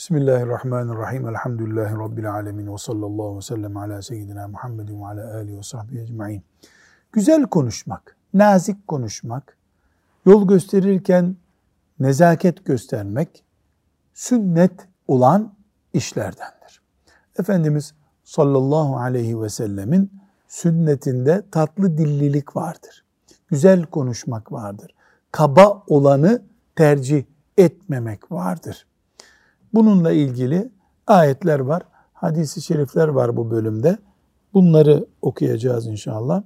Bismillahirrahmanirrahim. Elhamdülillahi Rabbil alemin. Ve sallallahu ve sellem ala seyyidina Muhammedin ve ala alihi ve sahbihi ecma'in. Güzel konuşmak, nazik konuşmak, yol gösterirken nezaket göstermek, sünnet olan işlerdendir. Efendimiz sallallahu aleyhi ve sellemin sünnetinde tatlı dillilik vardır. Güzel konuşmak vardır. Kaba olanı tercih etmemek vardır. Bununla ilgili ayetler var, hadisi şerifler var bu bölümde. Bunları okuyacağız inşallah.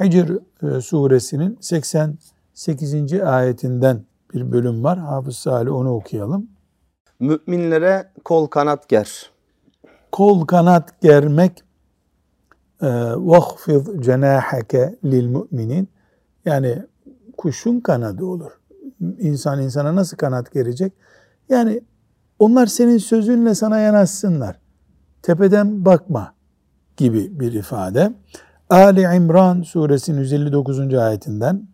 Hicr e, suresinin 88. ayetinden bir bölüm var. Hafız Salih onu okuyalım. Müminlere kol kanat ger. Kol kanat germek وَخْفِضْ cenaheke lil müminin yani kuşun kanadı olur. İnsan insana nasıl kanat gerecek? Yani onlar senin sözünle sana yanaşsınlar. Tepeden bakma gibi bir ifade. Ali İmran suresinin 159. ayetinden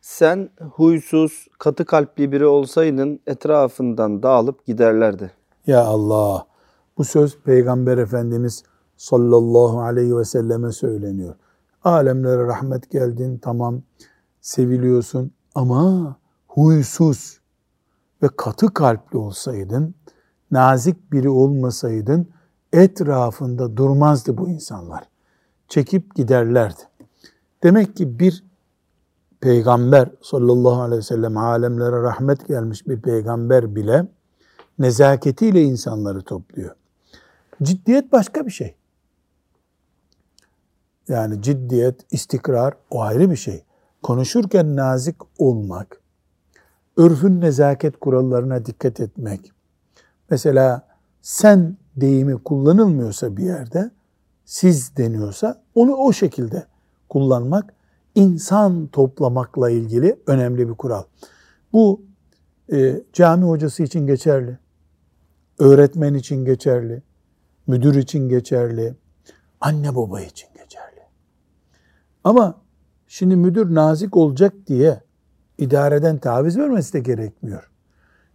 Sen huysuz, katı kalpli biri olsaydın etrafından dağılıp giderlerdi. Ya Allah! Bu söz Peygamber Efendimiz sallallahu aleyhi ve selleme söyleniyor. Alemlere rahmet geldin, tamam seviliyorsun ama huysuz ve katı kalpli olsaydın, nazik biri olmasaydın etrafında durmazdı bu insanlar. Çekip giderlerdi. Demek ki bir peygamber sallallahu aleyhi ve sellem alemlere rahmet gelmiş bir peygamber bile nezaketiyle insanları topluyor. Ciddiyet başka bir şey. Yani ciddiyet, istikrar o ayrı bir şey. Konuşurken nazik olmak, örfün nezaket kurallarına dikkat etmek. Mesela sen deyimi kullanılmıyorsa bir yerde, siz deniyorsa onu o şekilde kullanmak insan toplamakla ilgili önemli bir kural. Bu e, cami hocası için geçerli, öğretmen için geçerli, müdür için geçerli, anne baba için geçerli. Ama şimdi müdür nazik olacak diye idareden taviz vermesi de gerekmiyor.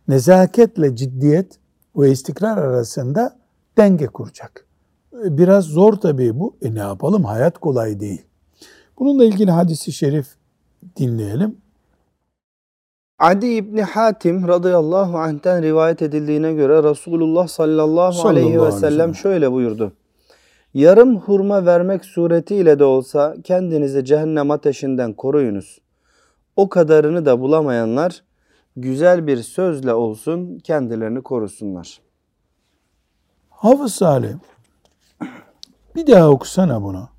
Nezaketle ciddiyet ve istikrar arasında denge kuracak. Biraz zor tabii bu. E ne yapalım? Hayat kolay değil. Bununla ilgili hadisi şerif dinleyelim. Adi İbni Hatim radıyallahu anh'ten rivayet edildiğine göre Resulullah sallallahu, Sallallahu aleyhi ve sellem. şöyle buyurdu. Yarım hurma vermek suretiyle de olsa kendinizi cehennem ateşinden koruyunuz. O kadarını da bulamayanlar güzel bir sözle olsun kendilerini korusunlar. Hafız Salih, bir daha okusana bunu.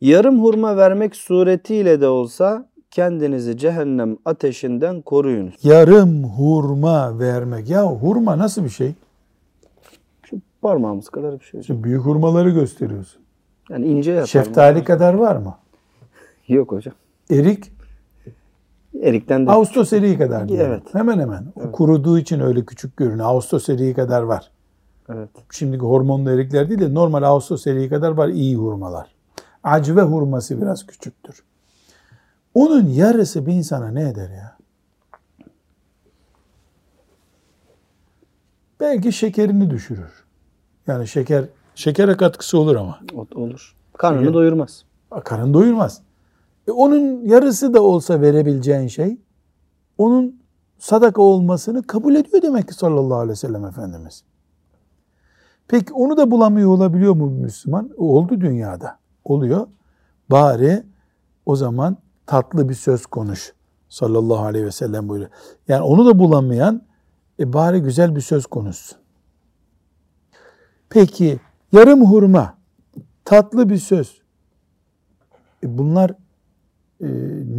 Yarım hurma vermek suretiyle de olsa kendinizi cehennem ateşinden koruyunuz. Yarım hurma vermek. Ya hurma nasıl bir şey? Şu parmağımız kadar bir şey. Şimdi büyük hurmaları gösteriyorsun. Yani ince yapar. Şeftali kadar var mı? Yok hocam. Erik, Erikten de Ağustos eriği kadar diyelim. Evet. Hemen hemen. O kuruduğu için öyle küçük görünüyor. Ağustos eriği kadar var. Evet. Şimdiki hormonlu erikler değil de normal Ağustos eriği kadar var iyi hurmalar. Acve hurması biraz küçüktür. Onun yarısı bir insana ne eder ya? Belki şekerini düşürür. Yani şeker şekere katkısı olur ama Olur. Karnını doyurmaz. karın doyurmaz. E onun yarısı da olsa verebileceğin şey onun sadaka olmasını kabul ediyor demek ki sallallahu aleyhi ve sellem Efendimiz. Peki onu da bulamıyor olabiliyor mu Müslüman? Oldu dünyada. Oluyor. Bari o zaman tatlı bir söz konuş. Sallallahu aleyhi ve sellem buyuruyor. Yani onu da bulamayan e bari güzel bir söz konuşsun. Peki yarım hurma, tatlı bir söz. E bunlar e,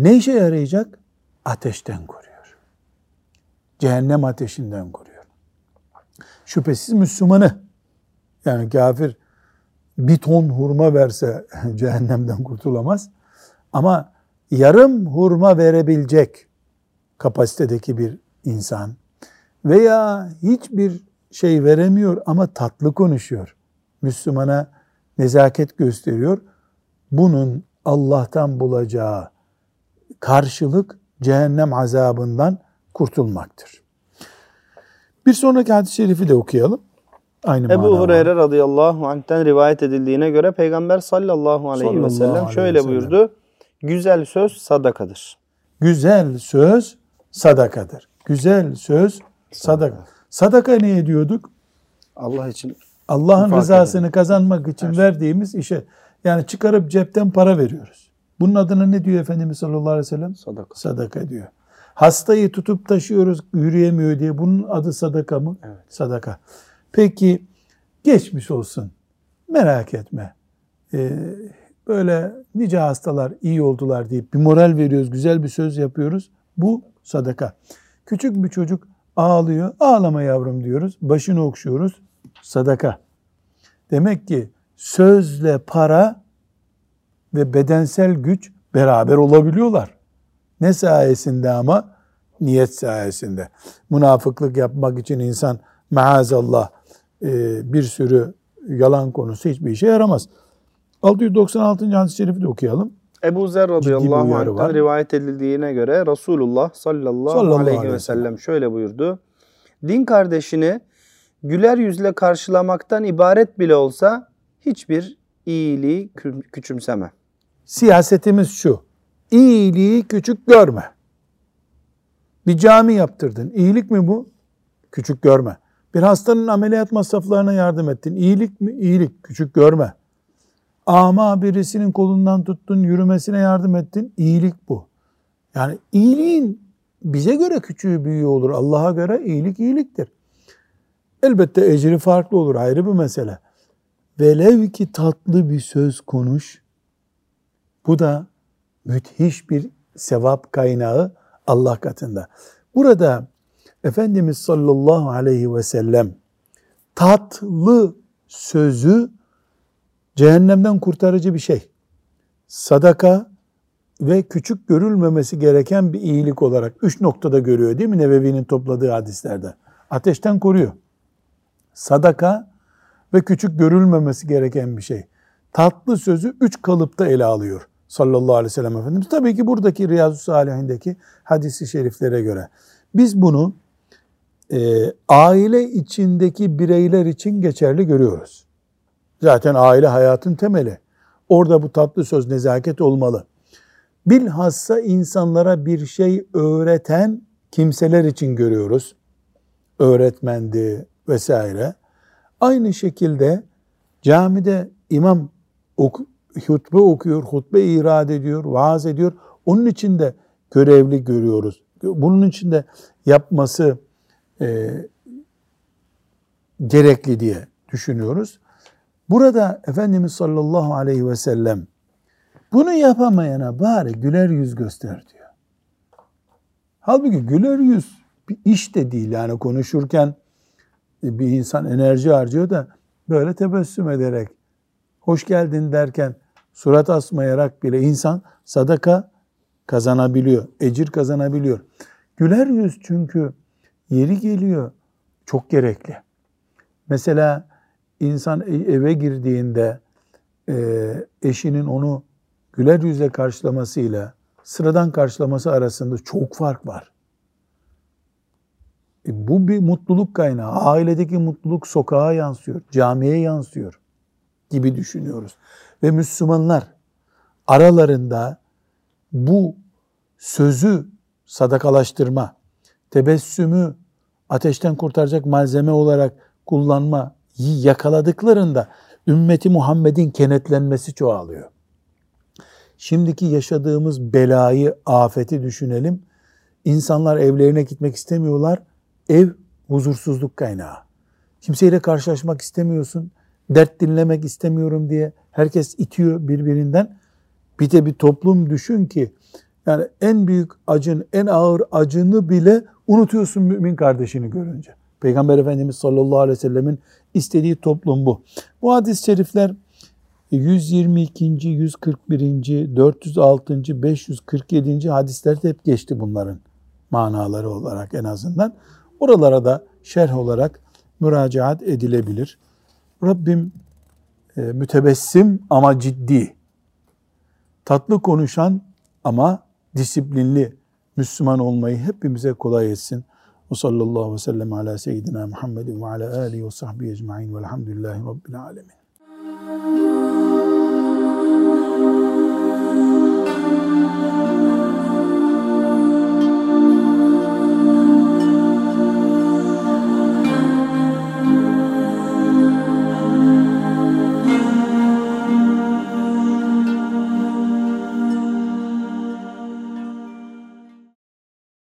ne işe yarayacak? Ateşten koruyor. Cehennem ateşinden koruyor. Şüphesiz Müslümanı yani kafir bir ton hurma verse cehennemden kurtulamaz. Ama yarım hurma verebilecek kapasitedeki bir insan veya hiçbir şey veremiyor ama tatlı konuşuyor. Müslümana nezaket gösteriyor. Bunun Allah'tan bulacağı karşılık cehennem azabından kurtulmaktır. Bir sonraki hadis-i şerifi de okuyalım. Aynı Ebu. Hureyre radıyallahu anh'ten rivayet edildiğine göre Peygamber sallallahu aleyhi Sallallahu ve sellem aleyhi şöyle sellem. buyurdu. Güzel söz sadakadır. Güzel söz sadakadır. Güzel söz sadaka. Sadaka ne ediyorduk? Allah için Allah'ın rızasını kazanmak için verdiğimiz işe. Yani çıkarıp cepten para veriyoruz. Bunun adına ne diyor Efendimiz sallallahu aleyhi ve sellem? sadaka. Sadaka diyor. Hastayı tutup taşıyoruz yürüyemiyor diye. Bunun adı sadaka mı? Evet. Sadaka. Peki geçmiş olsun. Merak etme. Ee, böyle nice hastalar iyi oldular deyip bir moral veriyoruz, güzel bir söz yapıyoruz. Bu sadaka. Küçük bir çocuk ağlıyor. Ağlama yavrum diyoruz. Başını okşuyoruz. Sadaka. Demek ki sözle para ve bedensel güç beraber olabiliyorlar. Ne sayesinde ama? Niyet sayesinde. Münafıklık yapmak için insan maazallah e, bir sürü yalan konusu hiçbir işe yaramaz. 696. hadis-i şerifi de okuyalım. Ebu Zer radıyallahu anh'tan rivayet edildiğine göre Resulullah sallallahu, Sallallahu aleyhi aleyhi ve sellem şöyle buyurdu. Din kardeşini güler yüzle karşılamaktan ibaret bile olsa hiçbir iyiliği kü- küçümseme. Siyasetimiz şu. İyiliği küçük görme. Bir cami yaptırdın. İyilik mi bu? Küçük görme. Bir hastanın ameliyat masraflarına yardım ettin. İyilik mi? İyilik. Küçük görme. Ama birisinin kolundan tuttun, yürümesine yardım ettin. İyilik bu. Yani iyiliğin bize göre küçüğü büyüğü olur. Allah'a göre iyilik iyiliktir. Elbette ecri farklı olur. Ayrı bir mesele. Velev ki tatlı bir söz konuş. Bu da müthiş bir sevap kaynağı Allah katında. Burada Efendimiz sallallahu aleyhi ve sellem tatlı sözü cehennemden kurtarıcı bir şey. Sadaka ve küçük görülmemesi gereken bir iyilik olarak üç noktada görüyor değil mi Nevevi'nin topladığı hadislerde? Ateşten koruyor. Sadaka ve küçük görülmemesi gereken bir şey. Tatlı sözü üç kalıpta ele alıyor sallallahu aleyhi ve sellem Efendimiz. Tabii ki buradaki Riyazu Salihindeki hadisi şeriflere göre. Biz bunu e, aile içindeki bireyler için geçerli görüyoruz. Zaten aile hayatın temeli. Orada bu tatlı söz nezaket olmalı. Bilhassa insanlara bir şey öğreten kimseler için görüyoruz. Öğretmendi vesaire. Aynı şekilde camide imam hutbe okuyor, hutbe irad ediyor, vaaz ediyor. Onun için de görevli görüyoruz. Bunun için de yapması e, gerekli diye düşünüyoruz. Burada Efendimiz sallallahu aleyhi ve sellem bunu yapamayana bari güler yüz göster diyor. Halbuki güler yüz bir iş de değil yani konuşurken bir insan enerji harcıyor da böyle tebessüm ederek hoş geldin derken surat asmayarak bile insan sadaka kazanabiliyor, ecir kazanabiliyor. Güler yüz çünkü yeri geliyor çok gerekli. Mesela insan e- eve girdiğinde e, eşinin onu güler yüzle karşılamasıyla sıradan karşılaması arasında çok fark var. E, bu bir mutluluk kaynağı. Ailedeki mutluluk sokağa yansıyor, camiye yansıyor gibi düşünüyoruz. Ve Müslümanlar aralarında bu sözü sadakalaştırma, tebessümü ateşten kurtaracak malzeme olarak kullanma yakaladıklarında ümmeti Muhammed'in kenetlenmesi çoğalıyor. Şimdiki yaşadığımız belayı, afeti düşünelim. İnsanlar evlerine gitmek istemiyorlar. Ev huzursuzluk kaynağı. Kimseyle karşılaşmak istemiyorsun. Dert dinlemek istemiyorum diye herkes itiyor birbirinden. Bir de bir toplum düşün ki yani en büyük acın, en ağır acını bile unutuyorsun mümin kardeşini görünce. Peygamber Efendimiz sallallahu aleyhi ve sellemin istediği toplum bu. Bu hadis-i şerifler 122. 141. 406. 547. hadislerde hep geçti bunların manaları olarak en azından. Oralara da şerh olarak müracaat edilebilir. Rabbim e, mütebessim ama ciddi, tatlı konuşan ama disiplinli Müslüman olmayı hepimize kolay etsin. Ve sallallahu ve sellem ala seyyidina Muhammedin ve ala alihi ve sahbihi ecma'in velhamdülillahi rabbil alemin.